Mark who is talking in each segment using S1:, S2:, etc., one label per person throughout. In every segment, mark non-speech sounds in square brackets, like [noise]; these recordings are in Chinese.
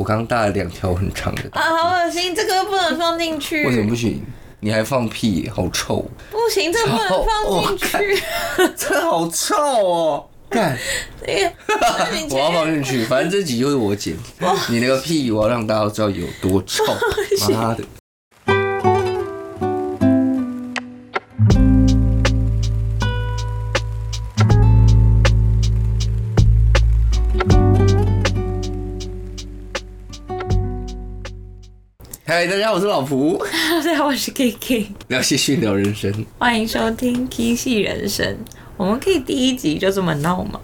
S1: 我刚大了两条很长的
S2: 啊，好恶心，这个不能放进去。
S1: 为什么不行？你还放屁，好臭！
S2: 不行，这个不能放进去。[laughs]
S1: 这好臭哦！干，[laughs] 我要放进去，反正这集就是我剪。你那个屁，我要让大家知道有多臭。[laughs] 妈的！嗨，大家好，我是老蒲。[laughs]
S2: 大家好，我是 Kiki。
S1: 聊戏剧，聊人生。
S2: 欢迎收听《K 戏人生》。我们可以第一集就这么闹吗？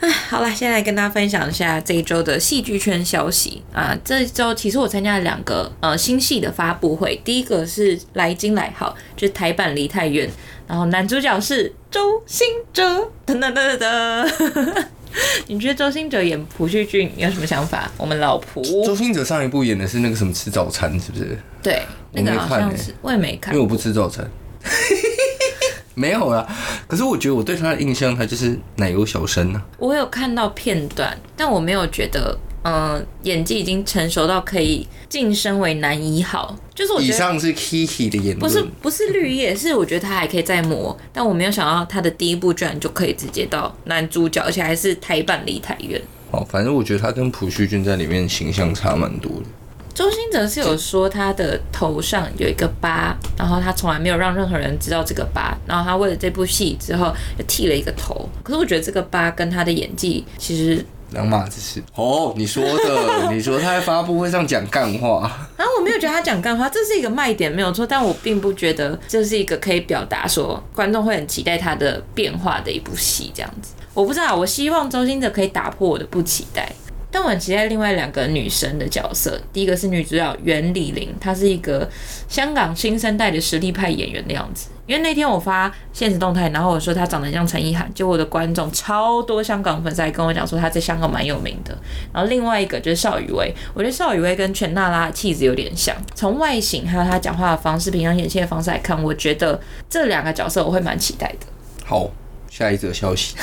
S2: 哎，[sighs] 好了，先来跟大家分享一下这一周的戏剧圈消息啊。这一周其实我参加了两个呃新戏的发布会，第一个是《来金来好》，就是台版《梨泰院》，然后男主角是周星哲。噔噔噔噔噔。[laughs] 你觉得周星哲演朴叙俊有什么想法？我们老朴。
S1: 周星哲上一部演的是那个什么吃早餐，是不是？
S2: 对，那个好像是我也没看，
S1: 因为我不吃早餐。[laughs] 没有啦，可是我觉得我对他的印象，他就是奶油小生呢。
S2: 我有看到片段，但我没有觉得，嗯，演技已经成熟到可以晋升为男一号。就是我
S1: 以上是 Kiki 的演，
S2: 不是不是绿叶，是我觉得他还可以再磨，但我没有想到他的第一部居然就可以直接到男主角，而且还是台版离台远。
S1: 哦，反正我觉得他跟朴叙俊在里面形象差蛮多的。
S2: 周星哲是有说他的头上有一个疤，然后他从来没有让任何人知道这个疤，然后他为了这部戏之后又剃了一个头。可是我觉得这个疤跟他的演技其实
S1: 两码子事。哦，你说的，[laughs] 你说他在发布会上讲干话，
S2: 然后我没有觉得他讲干话，这是一个卖点没有错，但我并不觉得这是一个可以表达说观众会很期待他的变化的一部戏这样子。我不知道，我希望周星哲可以打破我的不期待。但我很期待另外两个女生的角色，第一个是女主角袁李玲，她是一个香港新生代的实力派演员的样子。因为那天我发现实动态，然后我说她长得像陈意涵，就我的观众超多香港粉丝还跟我讲说她在香港蛮有名的。然后另外一个就是邵雨薇，我觉得邵雨薇跟全娜拉气质有点像，从外形还有她讲话的方式、平常演戏的方式来看，我觉得这两个角色我会蛮期待的。
S1: 好。下一则消息，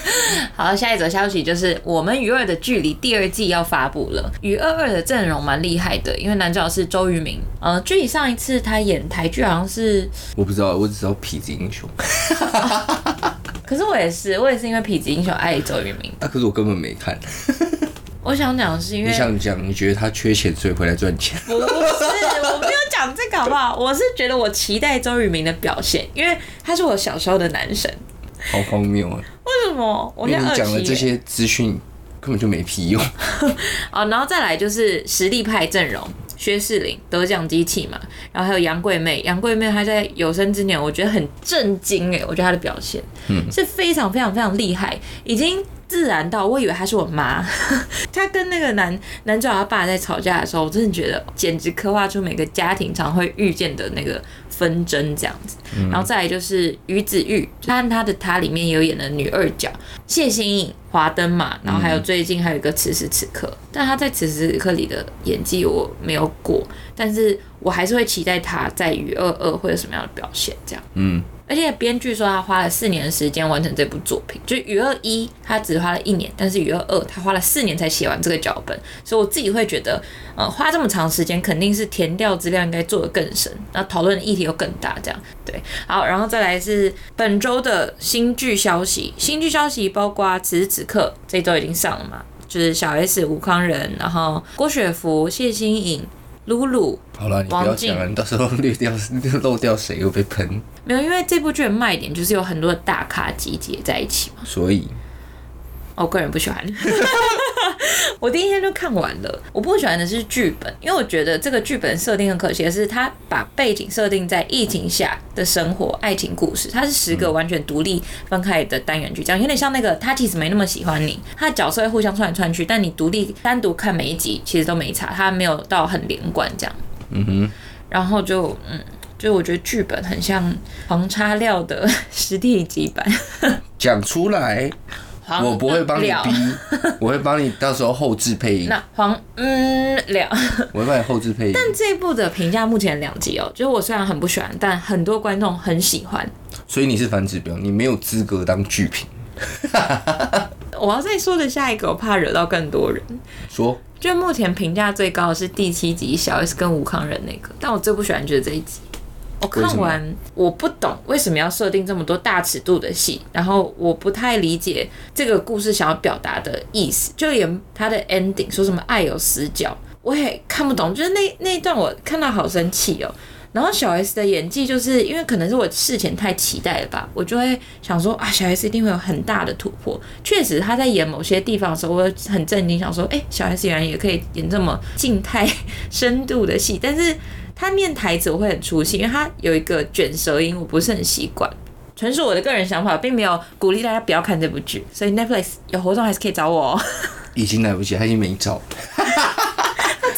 S1: [laughs]
S2: 好，下一则消息就是《我们与二的距离》第二季要发布了。与二二的阵容蛮厉害的，因为男主角是周渝民。呃，距离上一次他演台剧好像是
S1: 我不知道，我只知道《痞子英雄》。[laughs]
S2: 可是我也是，我也是因为《痞子英雄》爱周渝民。
S1: 啊，可是我根本没看。
S2: 我想讲的是因为
S1: 你想讲，你觉得他缺钱所以回来赚钱？
S2: 不是，我没有讲这个好不好？我是觉得我期待周渝民的表现，因为他是我小时候的男神。
S1: 好荒谬啊！
S2: 为什么？我
S1: 跟你讲的这些资讯根本就没屁用。[laughs]
S2: 哦，然后再来就是实力派阵容，薛士林得奖机器嘛，然后还有杨贵妹，杨贵妹她在有生之年，我觉得很震惊哎，我觉得她的表现嗯是非常非常非常厉害，已经。自然到，我以为她是我妈。[laughs] 她跟那个男男主角他爸在吵架的时候，我真的觉得简直刻画出每个家庭常会遇见的那个纷争这样子。然后再来就是于子玉，他他的他里面有演的女二角谢欣颖、华灯嘛，然后还有最近还有一个此时此刻，但他在此时此刻里的演技我没有过，但是我还是会期待他在于二二会有什么样的表现这样。嗯。而且编剧说他花了四年的时间完成这部作品，就《雨二一》他只花了一年，但是《雨二二》他花了四年才写完这个脚本，所以我自己会觉得，呃，花这么长时间肯定是填调资料应该做的更深，那讨论的议题又更大，这样对。好，然后再来是本周的新剧消息，新剧消息包括此时此刻这周已经上了嘛，就是小 S、吴康仁，然后郭雪芙、谢欣颖。露露，
S1: 好了，你不要讲了，你到时候略掉 [laughs] 漏掉谁又被喷。
S2: 没有，因为这部剧的卖点就是有很多的大咖集结在一起嘛，
S1: 所以。
S2: 我个人不喜欢，[laughs] 我第一天就看完了。我不喜欢的是剧本，因为我觉得这个剧本设定很可惜的是，它把背景设定在疫情下的生活爱情故事，它是十个完全独立分开的单元剧，这样有点像那个他其实没那么喜欢你，他的角色会互相串来串去，但你独立单独看每一集其实都没差，他没有到很连贯这样。嗯哼，然后就嗯，就我觉得剧本很像黄叉料的 [laughs] 实体集版，[laughs]
S1: 讲出来。我不会帮你逼，[laughs] 我会帮你到时候后置配音。
S2: 那黄嗯了，[laughs]
S1: 我会帮你后置配音。
S2: 但这一部的评价目前两集哦，就是我虽然很不喜欢，但很多观众很喜欢。
S1: 所以你是反指标，你没有资格当剧评。[laughs]
S2: 我要再说的下一个，我怕惹到更多人。
S1: 说
S2: 就目前评价最高的是第七集小 S 跟吴康仁那个，但我最不喜欢就是这一集。我看完我不懂为什么要设定这么多大尺度的戏，然后我不太理解这个故事想要表达的意思，就连他的 ending 说什么爱有死角，我也看不懂。就是那那一段我看到好生气哦。然后小 S 的演技，就是因为可能是我事前太期待了吧，我就会想说啊，小 S 一定会有很大的突破。确实，他在演某些地方的时候，我很震惊，想说，哎，小 S 原来也可以演这么静态深度的戏，但是。他念台词我会很出戏，因为他有一个卷舌音，我不是很习惯。纯属我的个人想法，并没有鼓励大家不要看这部剧。所以 Netflix 有活动还是可以找我。
S1: 哦 [laughs] 已经来不及，他已经没找。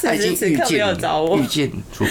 S2: 他已经遇见找我，
S1: 遇见住。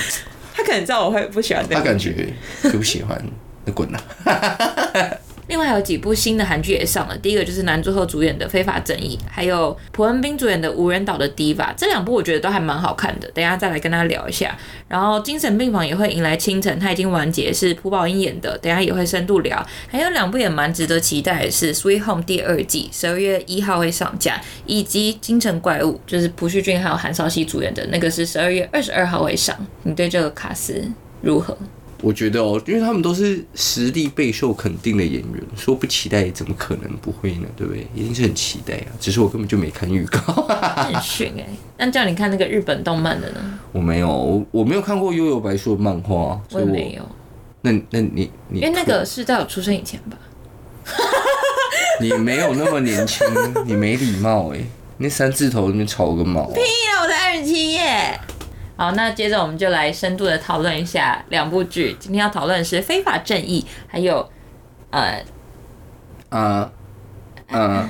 S2: 他可能知道我会不喜欢。
S1: 他感觉不喜欢，那滚了。
S2: 另外有几部新的韩剧也上了，第一个就是男主后主演的《非法正义》，还有朴恩斌主演的《无人岛的 Diva》，这两部我觉得都还蛮好看的，等下再来跟大家聊一下。然后《精神病房》也会迎来清晨，它已经完结，是朴宝英演的，等下也会深度聊。还有两部也蛮值得期待是《Sweet Home》第二季，十二月一号会上架，以及《京城怪物》，就是朴叙俊还有韩韶熙主演的那个是十二月二十二号会上。你对这个卡斯如何？
S1: 我觉得哦，因为他们都是实力备受肯定的演员，说不期待怎么可能不会呢？对不对？一定是很期待啊！只是我根本就没看预告。
S2: 很逊哎！那叫你看那个日本动漫的呢？
S1: 我没有，我我没有看过《悠悠白书》的漫画，
S2: 我也没有。
S1: 那那你你
S2: 因为那个是在我出生以前吧？[laughs]
S1: 你没有那么年轻，你没礼貌哎！那三字头里面吵个毛？
S2: 屁啊！我才二十七耶！好，那接着我们就来深度的讨论一下两部剧。今天要讨论的是《非法正义》，还有呃呃呃，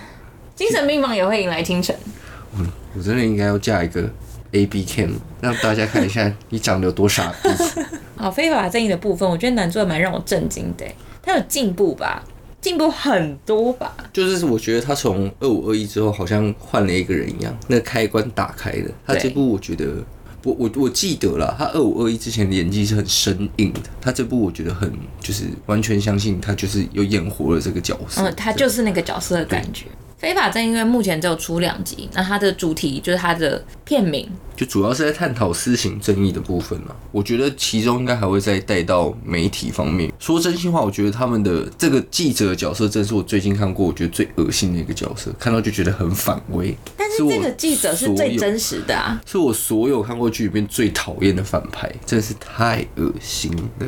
S2: 精神病房也会迎来清晨。
S1: 我我真的应该要架一个 A B cam，让大家看一下你长得有多傻逼。
S2: 好，[laughs]《非法正义》的部分，我觉得男主的蛮让我震惊的，他有进步吧？进步很多吧？
S1: 就是我觉得他从二五二一之后，好像换了一个人一样，那个开关打开了。他这部我觉得。我我我记得了，他二五二一之前的演技是很生硬的，他这部我觉得很就是完全相信他就是有演活了这个角色，
S2: 嗯，他就是那个角色的感觉。非法正因为目前只有出两集，那它的主题就是它的片名，
S1: 就主要是在探讨私刑正义的部分嘛。我觉得其中应该还会再带到媒体方面。说真心话，我觉得他们的这个记者角色，正是我最近看过我觉得最恶心的一个角色，看到就觉得很反胃。
S2: 但是这个记者是最真实的啊，
S1: 是我所有看过剧里面最讨厌的反派，真的是太恶心了。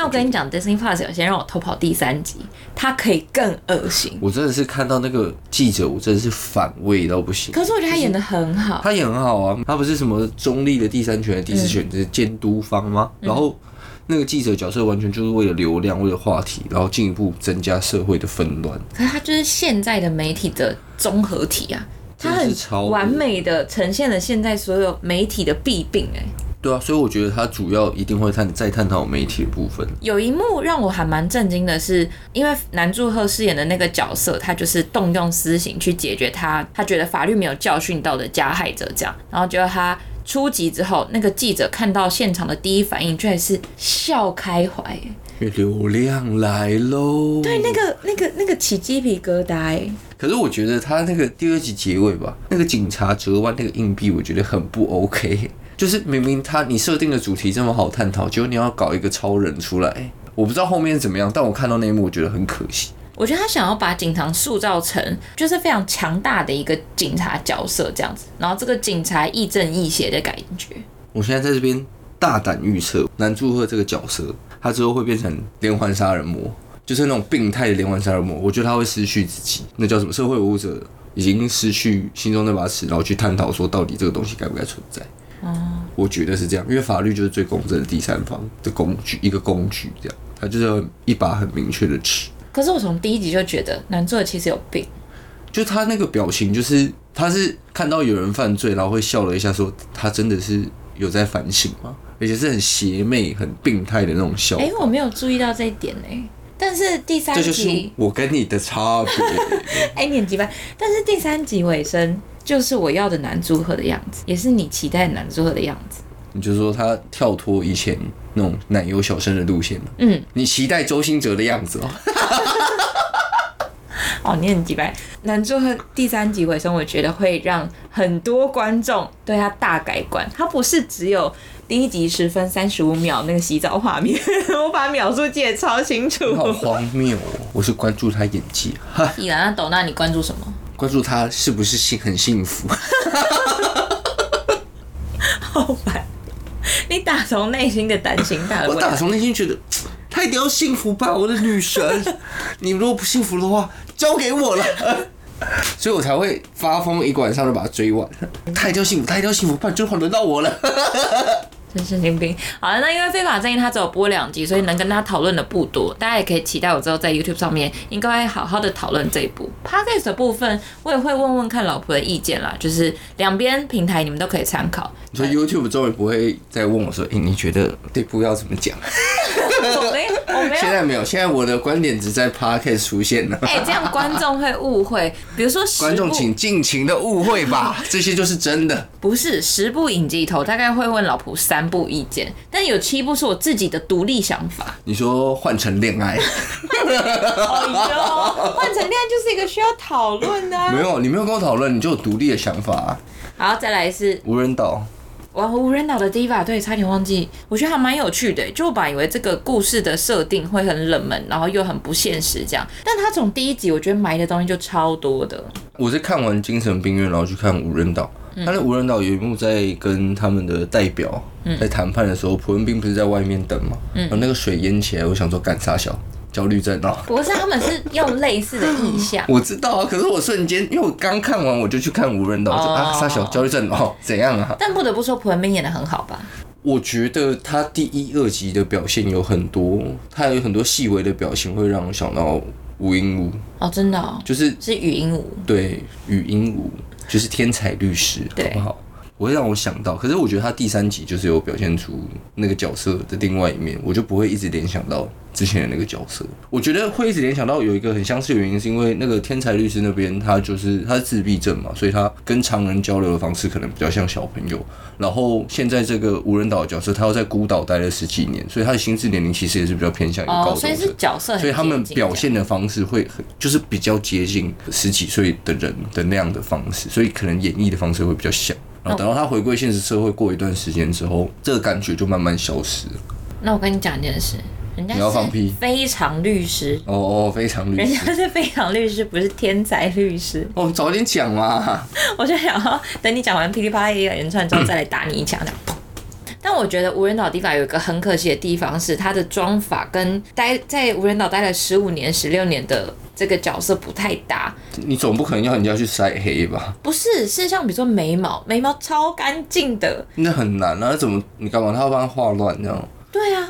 S2: 那我跟你讲，Disney Plus 有先让我偷跑第三集，它可以更恶心。
S1: 我真的是看到那个记者，我真的是反胃到不行。
S2: 可是我觉得他演的很好，
S1: 他演很好啊。他不是什么中立的第三权、第四权，就是监督方吗？然后那个记者角色完全就是为了流量、为了话题，然后进一步增加社会的纷乱。
S2: 可是他就是现在的媒体的综合体啊，他很完美的呈现了现在所有媒体的弊病哎。
S1: 对啊，所以我觉得他主要一定会探再探讨媒体的部分。
S2: 有一幕让我还蛮震惊的是，因为南柱赫饰演的那个角色，他就是动用私刑去解决他他觉得法律没有教训到的加害者，这样。然后觉得他出击之后，那个记者看到现场的第一反应，居然是笑开怀，
S1: 流量来喽。
S2: 对，那个那个那个起鸡皮疙瘩。
S1: 可是我觉得他那个第二集结尾吧，那个警察折弯那个硬币，我觉得很不 OK。就是明明他你设定的主题这么好探讨，结果你要搞一个超人出来，我不知道后面怎么样，但我看到那一幕，我觉得很可惜。
S2: 我觉得他想要把警察塑造成就是非常强大的一个警察角色这样子，然后这个警察亦正亦邪的感觉。
S1: 我现在在这边大胆预测，男祝贺这个角色，他之后会变成连环杀人魔，就是那种病态的连环杀人魔。我觉得他会失去自己，那叫什么？社会无者已经失去心中那把尺，然后去探讨说到底这个东西该不该存在。哦，我觉得是这样，因为法律就是最公正的第三方的工具，一个工具，这样，它就是一把很明确的尺。
S2: 可是我从第一集就觉得男主其实有病，
S1: 就他那个表情，就是他是看到有人犯罪，然后会笑了一下，说他真的是有在反省吗？而且是很邪魅、很病态的那种笑。
S2: 哎，我没有注意到这一点呢。但是第三集，
S1: 这就是我跟你的差别。[laughs]
S2: 哎，年纪班，但是第三集尾声。就是我要的男组合的样子，也是你期待男组合的样子。
S1: 你就说他跳脱以前那种奶油小生的路线
S2: 嗯，
S1: 你期待周星哲的样子哦。[laughs]
S2: 哦，你很鸡掰。男组合第三集尾声，我觉得会让很多观众对他大改观。他不是只有第一集十分三十五秒那个洗澡画面，[laughs] 我把秒数记得超清楚。
S1: 好荒谬哦！我是关注他演技，哈，[laughs]
S2: 依然，那斗娜你关注什么？
S1: 关注他是不是幸很幸福？
S2: 好烦！你打从内心的担心他
S1: 我。打从内心觉得他一定要幸福吧，我的女神。[laughs] 你如果不幸福的话，交给我了。[laughs] 所以我才会发疯，一个晚上就把它追完。他一定要幸福，他一定要幸福，不然就轮到我了。
S2: 真神经病。好了，那因为非法正义它只有播两集，所以能跟他讨论的不多。大家也可以期待我之后在 YouTube 上面应该会好好的讨论这一部 Podcast 的部分，我也会问问看老婆的意见啦。就是两边平台你们都可以参考。
S1: 你说 YouTube 终于不会再问我说，哎、你觉得这部要怎么讲？
S2: 我没我没有
S1: 现在没有，现在我的观点只在 Podcast 出现了。[laughs]
S2: 哎、这样观众会误会。比如说
S1: 观众请尽情的误会吧，这些就是真的。
S2: 不是十部影集头，大概会问老婆三部意见，但有七部是我自己的独立想法。[laughs]
S1: 你说换成恋爱，
S2: 哦哟，换成恋爱就是一个需要讨论的、啊。
S1: 没有，你没有跟我讨论，你就有独立的想法、啊。
S2: 好，再来是
S1: 无人岛，
S2: 哇，无人岛的 Diva，对，差点忘记，我觉得还蛮有趣的。就我本来以为这个故事的设定会很冷门，然后又很不现实这样，但他从第一集我觉得埋的东西就超多的。
S1: 我是看完《精神病院》，然后去看无人岛。他那无人岛有一幕在跟他们的代表在谈判的时候，朴文斌不是在外面等嘛，然后那个水淹起来，我想说干啥小焦虑症啊。
S2: 不是，他们是用类似的意象。[laughs]
S1: 我知道啊，可是我瞬间，因为我刚看完我就去看无人岛，就啊啥小焦虑症哦怎样啊？
S2: 但不得不说，朴文斌演的很好吧？
S1: 我觉得他第一、二集的表现有很多，他有很多细微的表情会让我想到吴英武，
S2: 哦，真的哦，
S1: 就是
S2: 是语音舞。
S1: 对语音武，就是天才律师，好不好？我会让我想到，可是我觉得他第三集就是有表现出那个角色的另外一面，我就不会一直联想到之前的那个角色。我觉得会一直联想到有一个很相似的原因，是因为那个天才律师那边他就是他是自闭症嘛，所以他跟常人交流的方式可能比较像小朋友。然后现在这个无人岛的角色，他要在孤岛待了十几年，所以他的心智年龄其实也是比较偏向于高
S2: 哦，所以。是角色
S1: 所以他们表现的方式会很，就是比较接近十几岁的人的那样的方式，所以可能演绎的方式会比较像。然后等到他回归现实社会过一段时间之后，这个感觉就慢慢消失了。
S2: 那我跟你讲一件事，人家
S1: 你要放
S2: 是
S1: 屁
S2: 非常律师，
S1: 哦哦，非常律师人
S2: 家是非常律师，不是天才律师。
S1: 哦，早点讲嘛。[laughs]
S2: 我就想要等你讲完噼里啪啦一连串之后，再来打你一枪，这样砰。但我觉得无人岛地法有一个很可惜的地方是，他的妆法跟待在无人岛待了十五年、十六年的这个角色不太搭。
S1: 你总不可能要人家去晒黑吧？
S2: 不是，是像比如说眉毛，眉毛超干净的。
S1: 那很难啊！怎么你干嘛？他要帮他画乱这样？
S2: 对啊，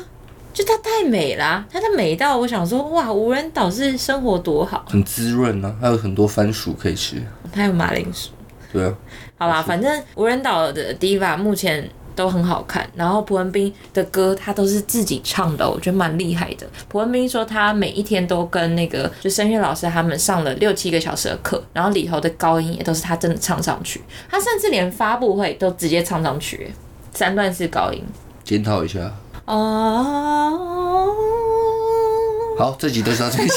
S2: 就她太美啦，她的美到我想说，哇，无人岛是生活多好，
S1: 很滋润啊，还有很多番薯可以吃。
S2: 还有马铃薯。
S1: 对啊，
S2: 好啦，反正无人岛的 Diva 目前都很好看，然后朴文斌的歌他都是自己唱的，我觉得蛮厉害的。朴文斌说他每一天都跟那个就声乐老师他们上了六七个小时的课，然后里头的高音也都是他真的唱上去，他甚至连发布会都直接唱上去，三段式高音。
S1: 检讨一下。
S2: 哦，
S1: 好，这集都是到这一集。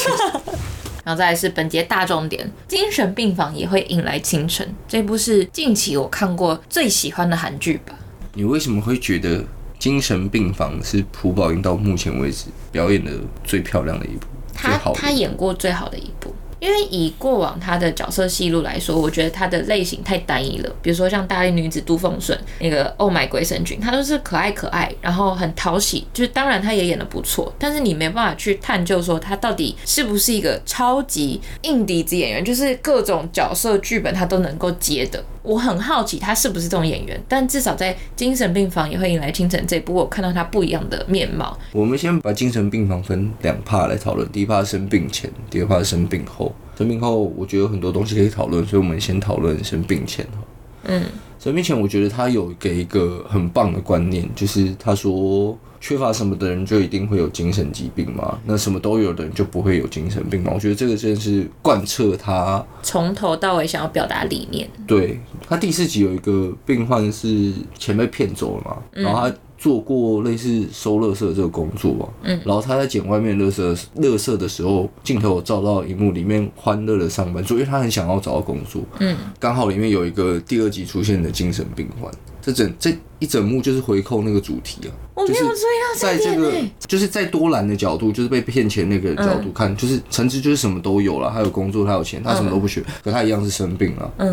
S2: 然后再来是本节大重点，精神病房也会引来清晨。这部是近期我看过最喜欢的韩剧吧。
S1: 你为什么会觉得精神病房是朴宝英到目前为止表演的最漂亮的一部，最
S2: 他？他演过最好的一部，因为以过往他的角色戏路来说，我觉得他的类型太单一了。比如说像大力女子杜奉顺那个《Oh My 鬼神君》，他都是可爱可爱，然后很讨喜，就是当然他也演的不错，但是你没办法去探究说他到底是不是一个超级硬底子演员，就是各种角色剧本他都能够接的。我很好奇他是不是这种演员，但至少在《精神病房也会迎来清晨》这一部，我看到他不一样的面貌。
S1: 我们先把精神病房分两趴来讨论，第一趴是生病前，第二趴是生病后。生病后，我觉得有很多东西可以讨论，所以我们先讨论生病前哈。
S2: 嗯，
S1: 生病前，我觉得他有给一个很棒的观念，就是他说缺乏什么的人就一定会有精神疾病嘛？那什么都有的人就不会有精神病嘛？我觉得这个真的是贯彻他
S2: 从头到尾想要表达理念。
S1: 对他第四集有一个病患是钱被骗走了嘛，然后他做过类似收垃圾这个工作吧，嗯，然后他在捡外面垃圾垃圾的时候，镜头有照到荧幕里面欢乐的上班族，因为他很想要找到工作，嗯，刚好里面有一个第二集出现的精神病患，这整这一整幕就是回扣那个主题啊，
S2: 我没有注意到这
S1: 在这个就是在多兰的角度，就是被骗钱那个角度看，就是陈志就是什么都有了，他有工作，他有钱，他什么都不缺，可他一样是生病了。
S2: 嗯，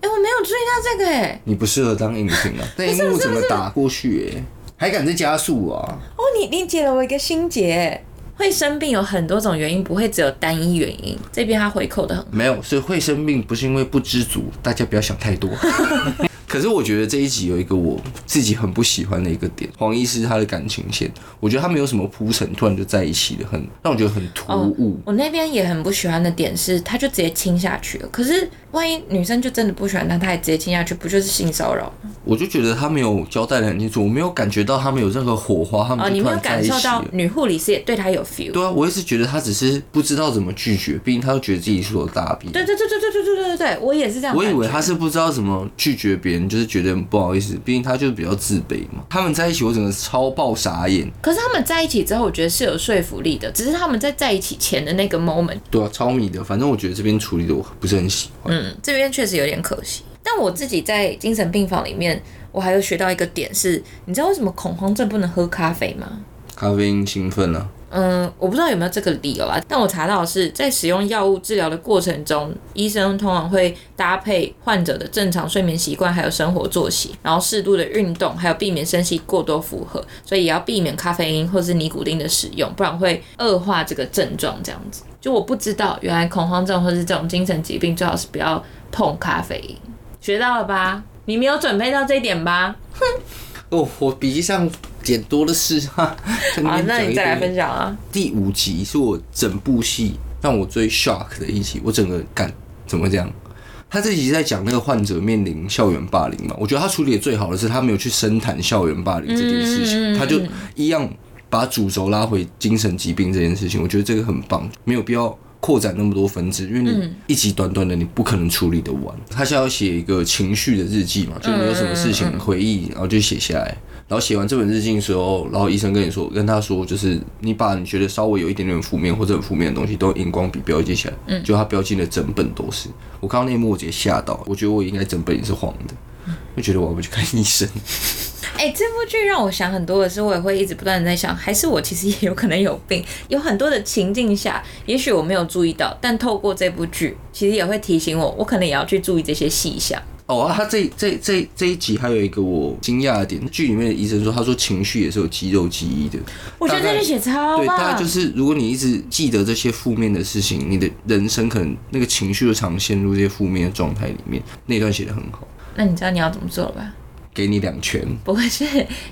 S2: 哎、我没有注意到这个哎、
S1: 你不适合当影评啊，那一幕怎么打过去、哎，还敢再加速啊？
S2: 哦，你你解了我一个心结欸。会生病有很多种原因，不会只有单一原因。这边他回扣的很，
S1: 没有，所以会生病不是因为不知足，大家不要想太多。[laughs] 可是我觉得这一集有一个我自己很不喜欢的一个点，黄医师他的感情线，我觉得他没有什么铺陈，突然就在一起了，很让我觉得很突兀。
S2: 我那边也很不喜欢的点是，他就直接亲下去了。可是万一女生就真的不喜欢他，他也直接亲下去，不就是性骚扰吗？
S1: 我就觉得他没有交代的很清楚，我没有感觉到他们有任何火花，他
S2: 哦，
S1: 们哦
S2: 你没有感受到。女护理师也对他有 feel。
S1: 对啊，我一直觉得他只是不知道怎么拒绝，毕竟他又觉得自己是我大
S2: 对对对对对对对对对，我也是这样。
S1: 我以为他是不知道怎么拒绝别人，就是觉得不好意思，毕竟他就是比较自卑嘛。他们在一起，我整个超爆傻眼。
S2: 可是他们在一起之后，我觉得是有说服力的，只是他们在在一起前的那个 moment，
S1: 对啊，超迷的。反正我觉得这边处理的我不是很喜欢。
S2: 嗯，这边确实有点可惜。但我自己在精神病房里面，我还有学到一个点是，你知道为什么恐慌症不能喝咖啡吗？
S1: 咖啡因兴奋啊，
S2: 嗯，我不知道有没有这个理由啊，但我查到的是在使用药物治疗的过程中，医生通常会搭配患者的正常睡眠习惯，还有生活作息，然后适度的运动，还有避免身心过多负荷，所以也要避免咖啡因或是尼古丁的使用，不然会恶化这个症状。这样子，就我不知道，原来恐慌症或是这种精神疾病最好是不要碰咖啡因，学到了吧？[laughs] 你没有准备到这一点吧？
S1: 哼 [laughs] 哦，我笔记上点多的是哈。在 [laughs]
S2: 好，
S1: 边
S2: 那你再来分享啊。
S1: 第五集是我整部戏让我最 shock 的一集，我整个感怎么这样？他这集在讲那个患者面临校园霸凌嘛，我觉得他处理的最好的是他没有去深谈校园霸凌这件事情，他就一样把主轴拉回精神疾病这件事情，我觉得这个很棒，没有必要。扩展那么多分支，因为你一集短短的，你不可能处理得完。他是要写一个情绪的日记嘛，就是你有什么事情回忆，然后就写下来。然后写完这本日记的时候，然后医生跟你说，跟他说，就是你把你觉得稍微有一点点负面或者很负面的东西，都用荧光笔标记起来。嗯，就他标记的整本都是。我看到那一幕，我直接吓到，我觉得我应该整本也是黄的，就觉得我要不去看医生。[laughs]
S2: 哎、这部剧让我想很多的是，我也会一直不断的在想，还是我其实也有可能有病。有很多的情境下，也许我没有注意到，但透过这部剧，其实也会提醒我，我可能也要去注意这些细项。
S1: 哦，啊他这这这这一集还有一个我惊讶的点，剧里面的医生说，他说情绪也是有肌肉记忆的。
S2: 我觉得这句写超
S1: 对，大
S2: 棒
S1: 概就。是如果你一直记得这些负面的事情，你的人生可能那个情绪就常陷入这些负面的状态里面。那段写的很好，
S2: 那你知道你要怎么做了吧？
S1: 给你两拳，
S2: 不会是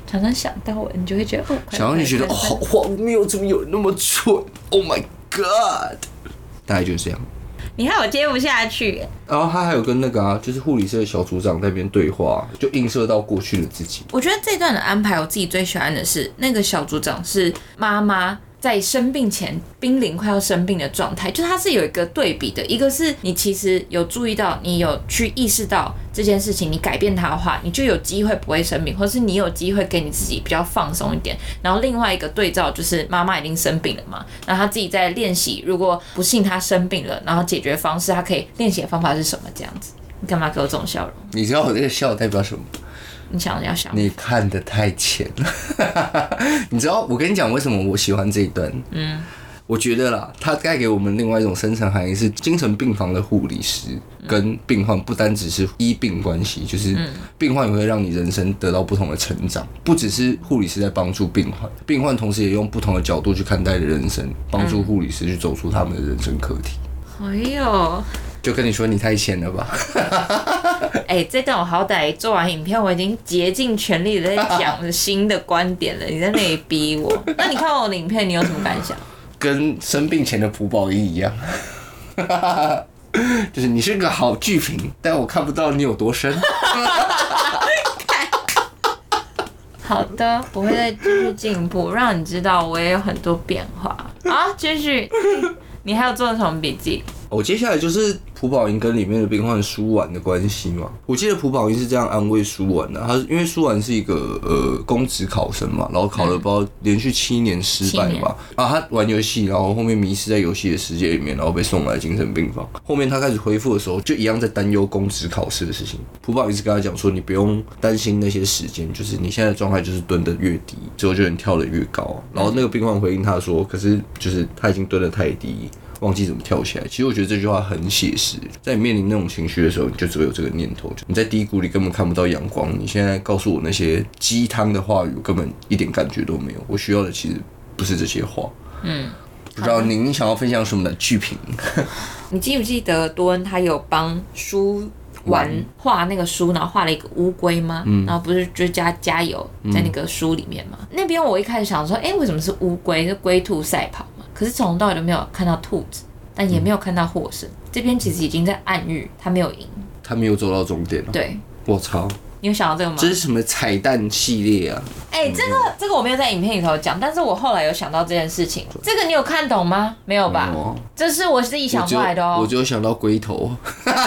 S2: 常常想到我，你就会觉得哦，快
S1: 想到你觉得哦
S2: 快
S1: 好荒谬，怎么有人那么蠢？Oh my god！大概就是这样。
S2: 你害我接不下去。
S1: 然后他还有跟那个啊，就是护理社的小组长在那边对话，就映射到过去的自己。
S2: 我觉得这段的安排，我自己最喜欢的是那个小组长是妈妈。在生病前濒临快要生病的状态，就它是有一个对比的，一个是你其实有注意到，你有去意识到这件事情，你改变它的话，你就有机会不会生病，或是你有机会给你自己比较放松一点。然后另外一个对照就是妈妈已经生病了嘛，然后她自己在练习，如果不幸她生病了，然后解决方式，她可以练习的方法是什么？这样子，你干嘛给我这种笑容？
S1: 你知道我这个笑代表什么？
S2: 你想要想？
S1: 你看的太浅了。[laughs] 你知道我跟你讲为什么我喜欢这一段？嗯，我觉得啦，它带给我们另外一种深层含义是，精神病房的护理师跟病患不单只是医病关系，就是病患也会让你人生得到不同的成长，不只是护理师在帮助病患，病患同时也用不同的角度去看待人生，帮助护理师去走出他们的人生课题。
S2: 哎呦！
S1: 就跟你说，你太浅了吧？[laughs]
S2: 哎、这段我好歹做完影片，我已经竭尽全力的在讲新的观点了，[laughs] 你在那里逼我。那你看完我的影片，你有什么感想？
S1: 跟生病前的蒲宝英一样，[laughs] 就是你是个好剧评，但我看不到你有多深。
S2: 好的，我会再继续进步，让你知道我也有很多变化。好，继续。你还有做什么笔记？
S1: 我接下来就是朴宝英跟里面的病患舒婉的关系嘛。我记得朴宝英是这样安慰舒婉的，他因为舒婉是一个呃公职考生嘛，然后考了不知道连续七年失败嘛，啊，他玩游戏，然后后面迷失在游戏的世界里面，然后被送来精神病房。后面他开始恢复的时候，就一样在担忧公职考试的事情。朴宝英是跟他讲说，你不用担心那些时间，就是你现在的状态就是蹲得越低，之后就能跳得越高。然后那个病患回应他说，可是就是他已经蹲得太低。忘记怎么跳起来。其实我觉得这句话很写实，在你面临那种情绪的时候，你就只会有这个念头：你在低谷里根本看不到阳光。你现在告诉我那些鸡汤的话语，我根本一点感觉都没有。我需要的其实不是这些话。嗯，不知道您想要分享什么的剧评？
S2: 你记不记得多恩他有帮书玩画那个书，然后画了一个乌龟吗？然后不是就加加油在那个书里面吗？那边我一开始想说，哎，为什么是乌龟？是龟兔赛跑。可是从头到尾都没有看到兔子，但也没有看到获胜。这边其实已经在暗喻他没有赢，
S1: 他没有走到终点。
S2: 对，
S1: 我操！
S2: 你有想到这个吗？
S1: 这是什么彩蛋系列啊？
S2: 哎，这个这个我没有在影片里头讲，但是我后来有想到这件事情。这个你有看懂吗？没有吧？这是我自己想出来的哦。
S1: 我就想到龟头。
S2: 这个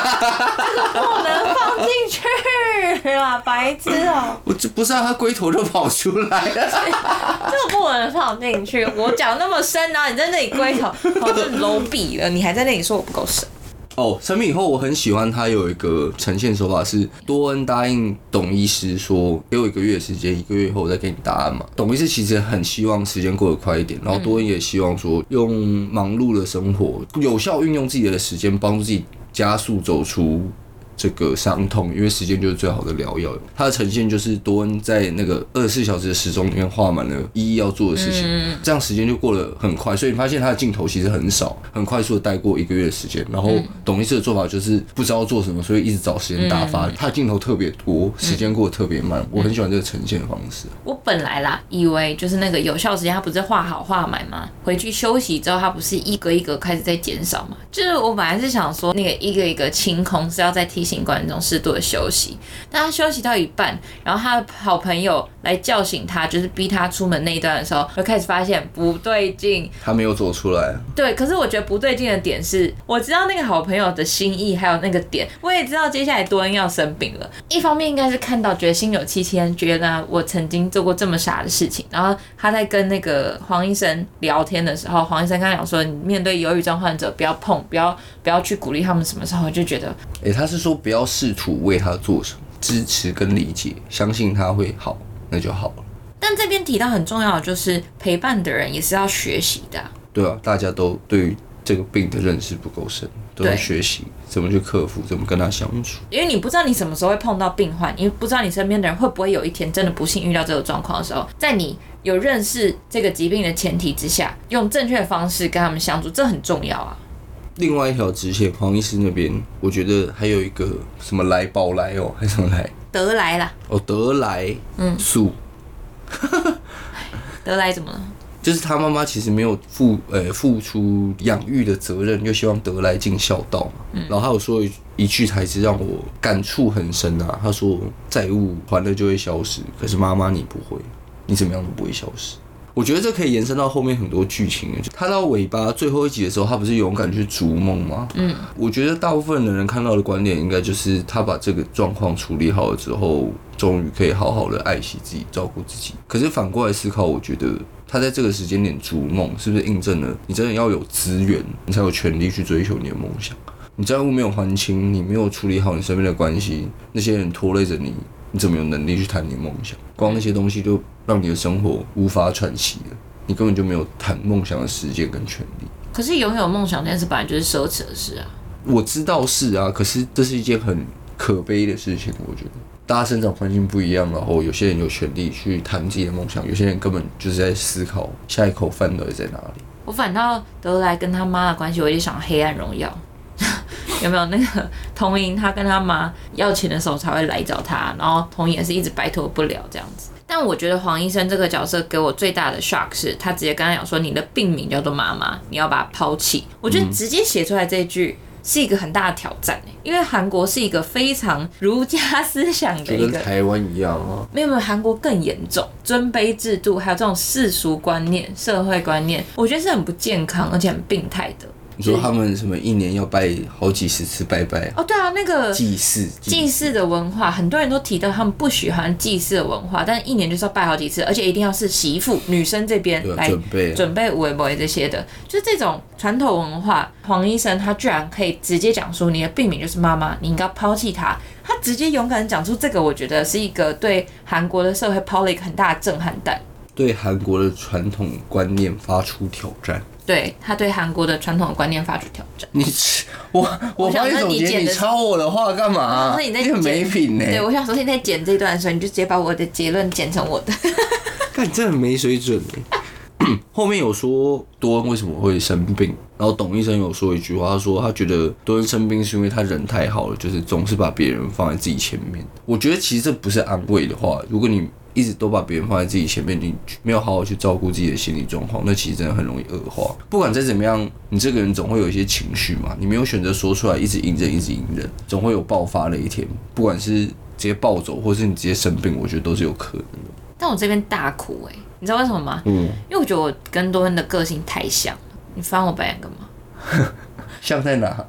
S2: 不能放进去啊，[laughs] 白痴哦！
S1: 我这不是让，他龟头就跑出来了。[laughs]
S2: 这个不能放进去。我讲那么深啊，你在那里龟头，好像 low 毙了，你还在那里说我不够深。
S1: 哦，成名以后我很喜欢他有一个呈现手法是多恩答应董医师说给我一个月时间，一个月以后我再给你答案嘛。董医师其实很希望时间过得快一点，然后多恩也希望说用忙碌的生活有效运用自己的时间，帮助自己加速走出。这个伤痛，因为时间就是最好的疗药。它的呈现就是多恩在那个二十四小时的时钟里面画满了一一要做的事情，嗯这样时间就过得很快。所以你发现他的镜头其实很少，很快速的带过一个月的时间。然后董医师的做法就是不知道做什么，所以一直找时间打发。他的镜头特别多，时间过得特别慢。我很喜欢这个呈现方式。
S2: 我本来啦，以为就是那个有效时间，他不是画好画满吗？回去休息之后，他不是一格一格开始在减少吗？就是我本来是想说，那个一个一个清空是要再提。醒观众适度的休息，但他休息到一半，然后他的好朋友来叫醒他，就是逼他出门那一段的时候，就开始发现不对劲。
S1: 他没有走出来。
S2: 对，可是我觉得不对劲的点是，我知道那个好朋友的心意，还有那个点，我也知道接下来多恩要生病了。一方面应该是看到觉得心有戚戚焉，觉得我曾经做过这么傻的事情。然后他在跟那个黄医生聊天的时候，黄医生刚讲说，你面对忧郁症患者，不要碰，不要不要去鼓励他们。什么时候就觉得，
S1: 哎，他是说。不要试图为他做什么，支持跟理解，相信他会好，那就好了。
S2: 但这边提到很重要的就是陪伴的人也是要学习的。
S1: 对啊，大家都对于这个病的认识不够深，都要学习怎么去克服，怎么跟他相处。
S2: 因为你不知道你什么时候会碰到病患，因为不知道你身边的人会不会有一天真的不幸遇到这个状况的时候，在你有认识这个疾病的前提之下，用正确的方式跟他们相处，这很重要啊。
S1: 另外一条直线，黄医师那边，我觉得还有一个什么来宝来哦，还是什么来？
S2: 得来啦。
S1: 哦，得来，嗯，素。[laughs]
S2: 得来怎么了？
S1: 就是他妈妈其实没有付呃付出养育的责任，又希望得来尽孝道嘛。嗯。然后他有说一句台词让我感触很深啊，他说债务还了就会消失，可是妈妈你不会，你怎么样都不会消失。我觉得这可以延伸到后面很多剧情。他到尾巴最后一集的时候，他不是勇敢去逐梦吗？嗯，我觉得大部分的人看到的观点，应该就是他把这个状况处理好了之后，终于可以好好的爱惜自己，照顾自己。可是反过来思考，我觉得他在这个时间点逐梦，是不是印证了你真的要有资源，你才有权利去追求你的梦想？你债务没有还清，你没有处理好你身边的关系，那些人拖累着你。你怎么有能力去谈你的梦想？光那些东西就让你的生活无法喘息了，你根本就没有谈梦想的时间跟权利。
S2: 可是拥有梦想这件事本来就是奢侈的事啊。
S1: 我知道是啊，可是这是一件很可悲的事情。我觉得大家生长环境不一样，然后有些人有权利去谈自己的梦想，有些人根本就是在思考下一口饭到底在哪里。
S2: 我反倒得来跟他妈的关系，我就想《黑暗荣耀》。有没有那个童莹？他跟他妈要钱的时候才会来找他，然后童莹也是一直摆脱不了这样子。但我觉得黄医生这个角色给我最大的 shock 是他直接跟他讲说：“你的病名叫做妈妈，你要把它抛弃。”我觉得直接写出来这句是一个很大的挑战因为韩国是一个非常儒家思想的一个，
S1: 跟台湾一样啊。
S2: 没有没有，韩国更严重，尊卑制度还有这种世俗观念、社会观念，我觉得是很不健康而且很病态的。
S1: 你说他们什么一年要拜好几十次拜拜啊？
S2: 哦，对啊，那个
S1: 祭祀，
S2: 祭祀的文化，很多人都提到他们不喜欢祭祀的文化，但一年就是要拜好几次，而且一定要是媳妇女生这边来
S1: 准备啊
S2: 准备五维这些的，就是这种传统文化。黄医生他居然可以直接讲出你的病名就是妈妈，你应该抛弃她。他直接勇敢地讲出这个，我觉得是一个对韩国的社会抛了一个很大的震撼弹。
S1: 对韩国的传统观念发出挑战。
S2: 对他对韩国的传统观念发出挑战。
S1: 你我我
S2: 我想说
S1: 帮你总结，
S2: 你
S1: 抄我的话干嘛？
S2: 我想说你在
S1: 很
S2: 剪
S1: 没品呢、
S2: 对，我想说你在剪这段的时候，你就直接把我的结论剪成我的。[laughs]
S1: 看真的很没水准哎、[coughs] 后面有说多恩为什么会生病，然后董医生有说一句话，他说他觉得多恩生病是因为他人太好了，就是总是把别人放在自己前面。我觉得其实这不是安慰的话，如果你一直都把别人放在自己前面，你没有好好去照顾自己的心理状况，那其实真的很容易恶化。不管再怎么样，你这个人总会有一些情绪嘛，你没有选择说出来，一直隐忍，一直隐忍，总会有爆发的一天。不管是直接暴走，或是你直接生病，我觉得都是有可能的。
S2: 但我这边大哭哎、你知道为什么吗？
S1: 嗯，
S2: 因为我觉得我跟多恩的个性太像了。你翻我白眼干嘛？[laughs]
S1: 像在哪？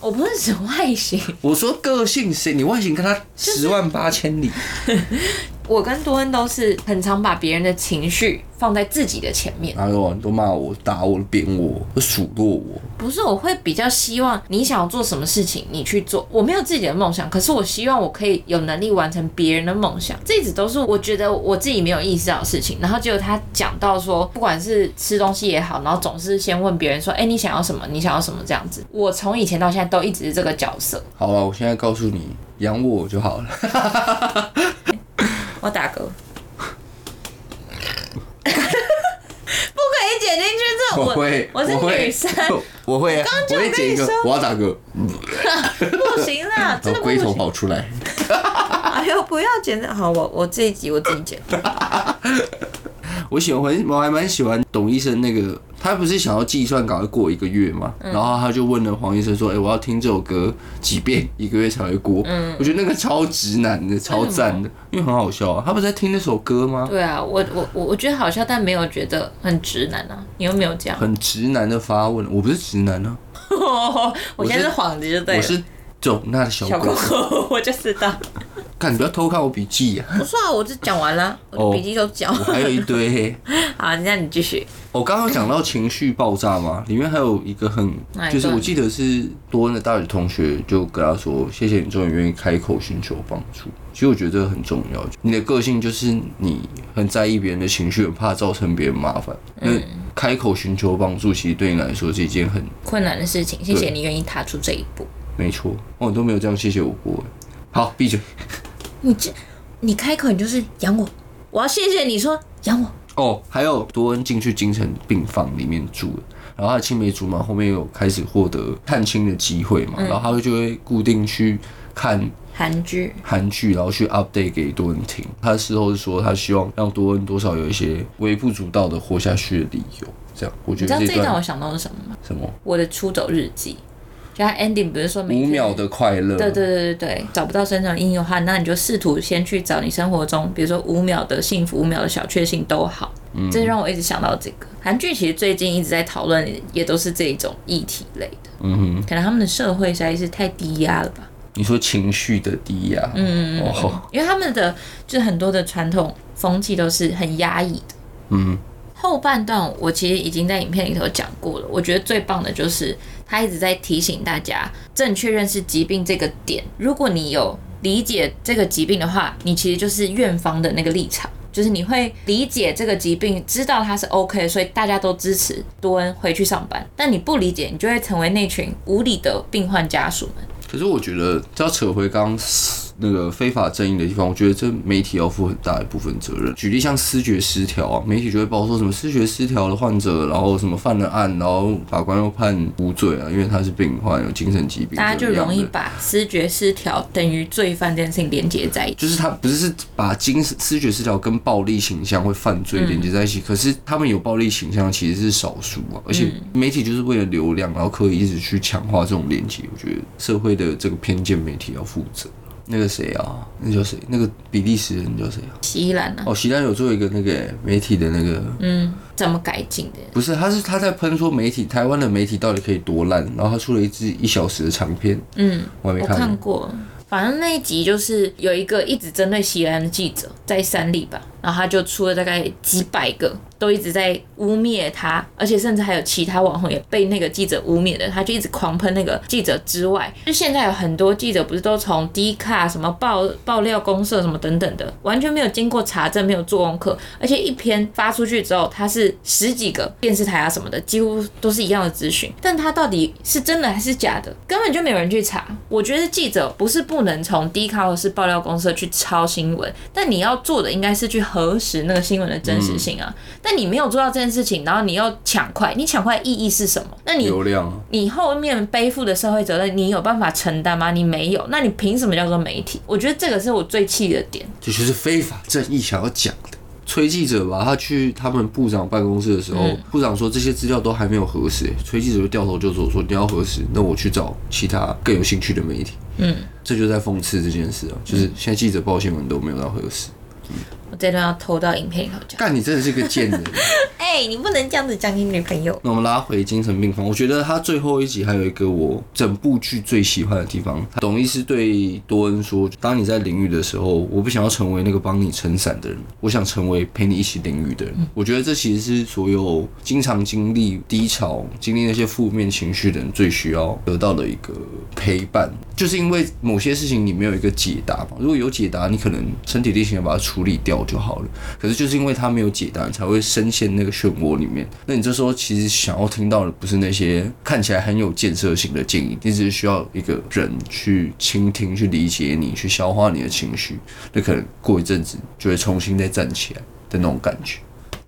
S2: 我不是指外形，
S1: 我说个性谁？你外形跟他十万八千里，[laughs]
S2: 我跟多恩都是很常把别人的情绪放在自己的前面。
S1: 然后都骂我、打我、扁我、数落我。
S2: 不是，我会比较希望你想要做什么事情，你去做。我没有自己的梦想，可是我希望我可以有能力完成别人的梦想。这一直都是我觉得我自己没有意识到的事情。然后结果他讲到说，不管是吃东西也好，然后总是先问别人说，哎、你想要什么？你想要什么？这样子。我从以前到现在都一直是这个角色。
S1: 好了，我现在告诉你，养我就好了。
S2: 我打嗝。[laughs] 不可以剪进去，这我
S1: 会，
S2: 我是女生，[laughs]
S1: 我会啊，
S2: 就
S1: 我会剪一个
S2: 跟你说，
S1: 我要打嗝，[laughs]
S2: 不行啦，真
S1: 然后龟头
S2: 的不行。
S1: 跑出来。
S2: 哎呦，不要剪的好，我我这一集我自己剪。
S1: 我喜欢，我还蛮喜欢董医生那个，他不是想要计算赶快过一个月嘛，然后他就问了黄医生说：“哎、我要听这首歌几遍一个月才会过？”嗯，我觉得那个超直男的，超赞的，因为很好笑啊。他不是在听那首歌吗？
S2: 对啊，我我我我觉得好笑，但没有觉得很直男啊。你又没有这样，
S1: 很直男的发问，我不是直男啊，[laughs]
S2: 我现在是幌子就对了。
S1: 我是走那的小狗。，
S2: 我就知道。
S1: 看你不要偷看我笔记啊，
S2: 不是啊，我这讲完了，我笔记都讲。
S1: 我还有一堆。[laughs]
S2: 好，那你继续。
S1: 我刚刚讲到情绪爆炸嘛，里面还有一个很就是我记得是多恩的大学同学就跟他说：“谢谢你终于愿意开口寻求帮助。”其实我觉得这个很重要，你的个性就是你很在意别人的情绪，很怕造成别人麻烦。嗯开口寻求帮助，其实对你来说是一件很
S2: 困难的事情，谢谢你愿意踏出这一步。
S1: 没错。哦，你都没有这样谢谢我过。好，闭嘴。
S2: 你这，你开口你就是养我，我要谢谢你说养我。
S1: 哦，还有多恩进去精神病房里面住了，然后他的青梅竹马后面有开始获得探亲的机会嘛，然后他就会固定去看
S2: 韩剧，
S1: 韩剧，然后去 update 给多恩听。他事后是说，他希望让多恩多少有一些微不足道的活下去的理由。这样，我觉
S2: 你知道
S1: 得这段
S2: 这一段我想到是什么吗？
S1: 什么
S2: 我的出走日记，就他 ending 不是说每
S1: 五秒的快乐，
S2: 对对对对对，找不到生长阴影的话，那你就试图先去找你生活中，比如说五秒的幸福、五秒的小确幸都好。
S1: 嗯
S2: 这让我一直想到这个韩剧，其实最近一直在讨论，也都是这一种议题类的。
S1: 嗯哼，
S2: 可能他们的社会实在是太低压了吧？
S1: 你说情绪的低压，嗯哦，
S2: 因为他们的就是很多的传统风气都是很压抑的。
S1: 嗯，
S2: 后半段我其实已经在影片里头讲过了，我觉得最棒的就是他一直在提醒大家正确认识疾病这个点。如果你有理解这个疾病的话，你其实就是院方的那个立场，就是你会理解这个疾病，知道它是 OK，所以大家都支持多恩回去上班。但你不理解，你就会成为那群无理的病患家属们。
S1: 可是我觉得，只要扯回刚那个非法正义的地方，我觉得这媒体要负很大一部分责任。举例像思觉失调啊，媒体就会报说什么思觉失调的患者，然后什么犯了案，然后法官又判无罪啊，因为他是病患，有精神疾病，
S2: 大家就容易把思觉失调等于罪犯这件事情连接在一起。
S1: 就是他不是是把精神思觉失调跟暴力倾向会犯罪连接在一起，可是他们有暴力倾向其实是少数啊，而且媒体就是为了流量，然后刻意一直去强化这种连接。我觉得社会的这个偏见，媒体要负责。那个谁啊，那叫谁？那个比利时人叫谁啊？
S2: 席兰啊，
S1: 哦，席兰有做一个那个媒体的那个，
S2: 嗯，怎么改进的？
S1: 不是，他是他在喷说媒体台湾的媒体到底可以多烂，然后他出了一支一小时的长片，
S2: 嗯，我
S1: 我还没看。
S2: 看过。反正那一集就是有一个一直针对席兰的记者在三立吧，然后他就出了大概几百个，都一直在污蔑他，而且甚至还有其他网红也被那个记者污蔑的，他就一直狂喷那个记者之外，就现在有很多记者不是都从 D 卡什么爆爆料公社什么等等的，完全没有经过查证，没有做功课，而且一篇发出去之后，它是十几个电视台啊什么的，几乎都是一样的资讯，但它到底是真的还是假的，根本就没有人去查。我觉得记者不是不能从 D 卡或是爆料公社去抄新闻，但你要做的应该是去核实那个新闻的真实性啊。但你没有做到这件事情，然后你又抢快，你抢快意义是什么？那你
S1: 流量啊，
S2: 你后面背负的社会责任，你有办法承担吗？你没有，那你凭什么叫做媒体？我觉得这个是我最气的点。
S1: 这就是非法正义想要讲的。崔记者吧，他去他们部长办公室的时候，
S2: 嗯
S1: 部长说这些资料都还没有核实，崔记者就掉头就走，说你要核实，那我去找其他更有兴趣的媒体。
S2: 嗯，
S1: 这就在讽刺这件事啊，就是现在记者报新闻都没有到核实。
S2: 我这段要偷到影片里头讲。
S1: 干，你真的是个贱人。[laughs]
S2: 哎、你不能这样子讲你女朋友。
S1: 那我们拉回精神病房，我觉得他最后一集还有一个我整部剧最喜欢的地方。董医师对多恩说：“当你在淋雨的时候，我不想要成为那个帮你撑伞的人，我想成为陪你一起淋雨的人。我觉得这其实是所有经常经历低潮、经历那些负面情绪的人最需要得到的一个陪伴。就是因为某些事情你没有一个解答嘛，如果有解答，你可能身体力行的把它处理掉就好了。可是就是因为他没有解答，才会深陷那个漩涡里面。那你这时候其实想要听到的不是那些看起来很有建设性的建议，你只是需要一个人去倾听、去理解你、去消化你的情绪。那可能过一阵子就会重新再站起来的那种感觉。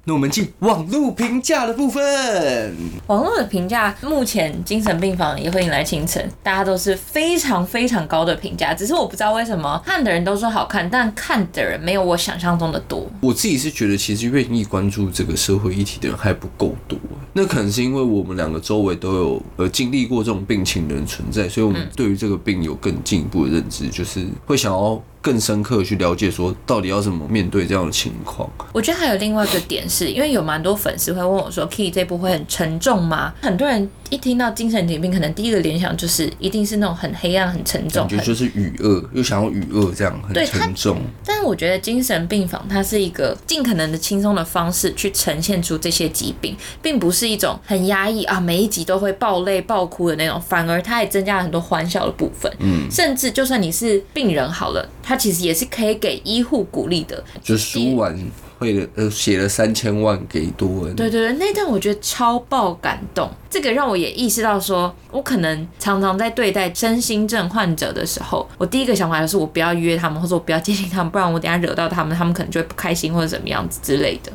S1: 那我们进网络评价的部分。
S2: 网络的评价，目前精神病房也会引来清晨，大家都是非常非常高的评价。只是我不知道为什么看的人都说好看，但看的人没有我想象中的多。
S1: 我自己是觉得，其实愿意关注这个社会议题的人还不够多。那可能是因为我们两个周围都有呃经历过这种病情的人存在，所以我们对于这个病有更进一步的认知，就是会想要更深刻地去了解说到底要怎么面对这样的情况。
S2: 我觉得还有另外一个点是，因为有蛮多粉丝会问我说：“Key 这部会很沉重吗？”很多人一听到精神疾病，可能第一个联想就是一定是那种很黑暗、很沉重
S1: 感。觉就是语恶，又想要语恶这样很沉重。
S2: 但是我觉得精神病房它是一个尽可能的轻松的方式去呈现出这些疾病，并不是一种很压抑啊，每一集都会爆泪爆哭的那种，反而它也增加了很多欢笑的部分。嗯，甚至就算你是病人好了，它其实也是可以给医护鼓励的。
S1: 就输完会了呃写了三千万给多恩，
S2: 对对对，那段我觉得超爆感动，这个让我也意识到说，我可能常常在对待身心症患者的时候，我第一个想法就是我不要约他们，或者我不要接近他们，不然我等下惹到他们，他们可能就会不开心或者怎么样子之类的。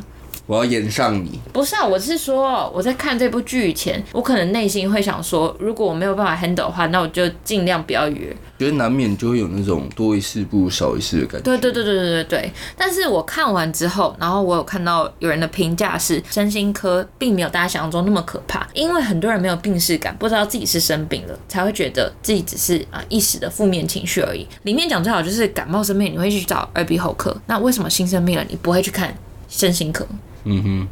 S1: 我要演上你。
S2: 不是啊，我是说我在看这部剧以前，我可能内心会想说，如果我没有办法 handle 的话，那我就尽量不要约。
S1: 觉得难免就会有那种多一事不如少一事的感觉。
S2: 对对对对对对对。但是我看完之后，然后我有看到有人的评价是，身心科并没有大家想象中那么可怕，因为很多人没有病视感，不知道自己是生病了，才会觉得自己只是啊一时的负面情绪而已。里面讲最好就是感冒生病你会去找耳鼻喉科，那为什么新生病了你不会去看身心科？
S1: 嗯哼，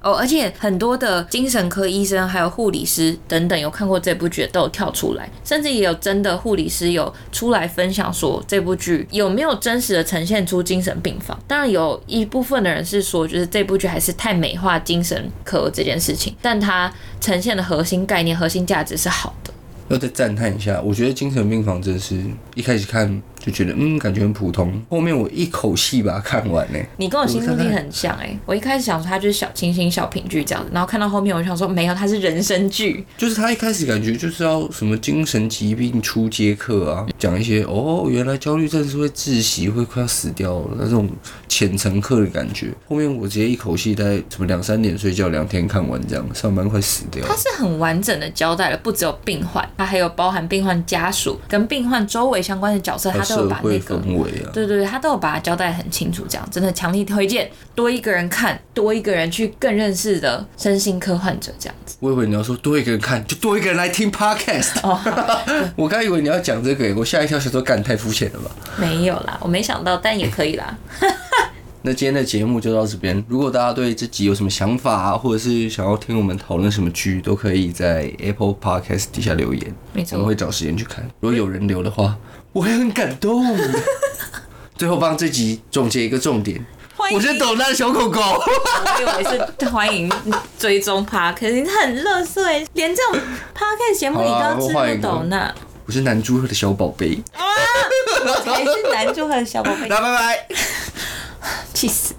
S2: 哦，而且很多的精神科医生还有护理师等等有看过这部剧的都有跳出来，甚至也有真的护理师有出来分享说这部剧有没有真实的呈现出精神病房。当然有一部分的人是说，就是这部剧还是太美化精神科这件事情，但它呈现的核心概念、核心价值是好的。
S1: 要再赞叹一下，我觉得精神病房真是一开始看就觉得嗯，感觉很普通，后面我一口气把它看完呢。
S2: 你跟我心路历很像哎、我一开始想说它就是小清新、小品剧这样子，然后看到后面我就想说没有，它是人生剧。
S1: 就是他一开始感觉就是要什么精神疾病初阶课啊，讲一些哦，原来焦虑症是会窒息，会快要死掉了那种浅层课的感觉。后面我直接一口气在什么两三点睡觉，两天看完这样，上班快死掉
S2: 它。是很完整的交代了，不只有病患，它还有包含病患家属跟病患周围相关的角色，它都都有
S1: 社会
S2: 把那个。
S1: 氛围啊。
S2: 对对对，他都有把它交代很清楚，这样真的强力推荐，多一个人看，多一个人去更认识的身心科患者这样子。
S1: 我以为你要说多一个人看，就多一个人来听 podcast。
S2: 哦，[laughs]
S1: 我刚以为你要讲这个，我吓一跳，想说干太肤浅了吧？
S2: 没有啦，我没想到，但也可以啦。
S1: 那今天的节目就到这边。如果大家对这集有什么想法啊，或者是想要听我们讨论什么剧，都可以在 Apple Podcast 底下留言，
S2: 没错，
S1: 我们会找时间去看。如果有人留的话，[laughs] 我会很感动。[laughs] 最后帮这集总结一个重点，我是抖那的小狗狗。
S2: 我以为是欢迎追踪 p a r k 你很乐色哎，连这种 p a r 节目你都要自入抖那，
S1: 我是男猪的小宝贝。
S2: 我才是男猪和小宝贝，[laughs]
S1: 那拜拜。
S2: 气死。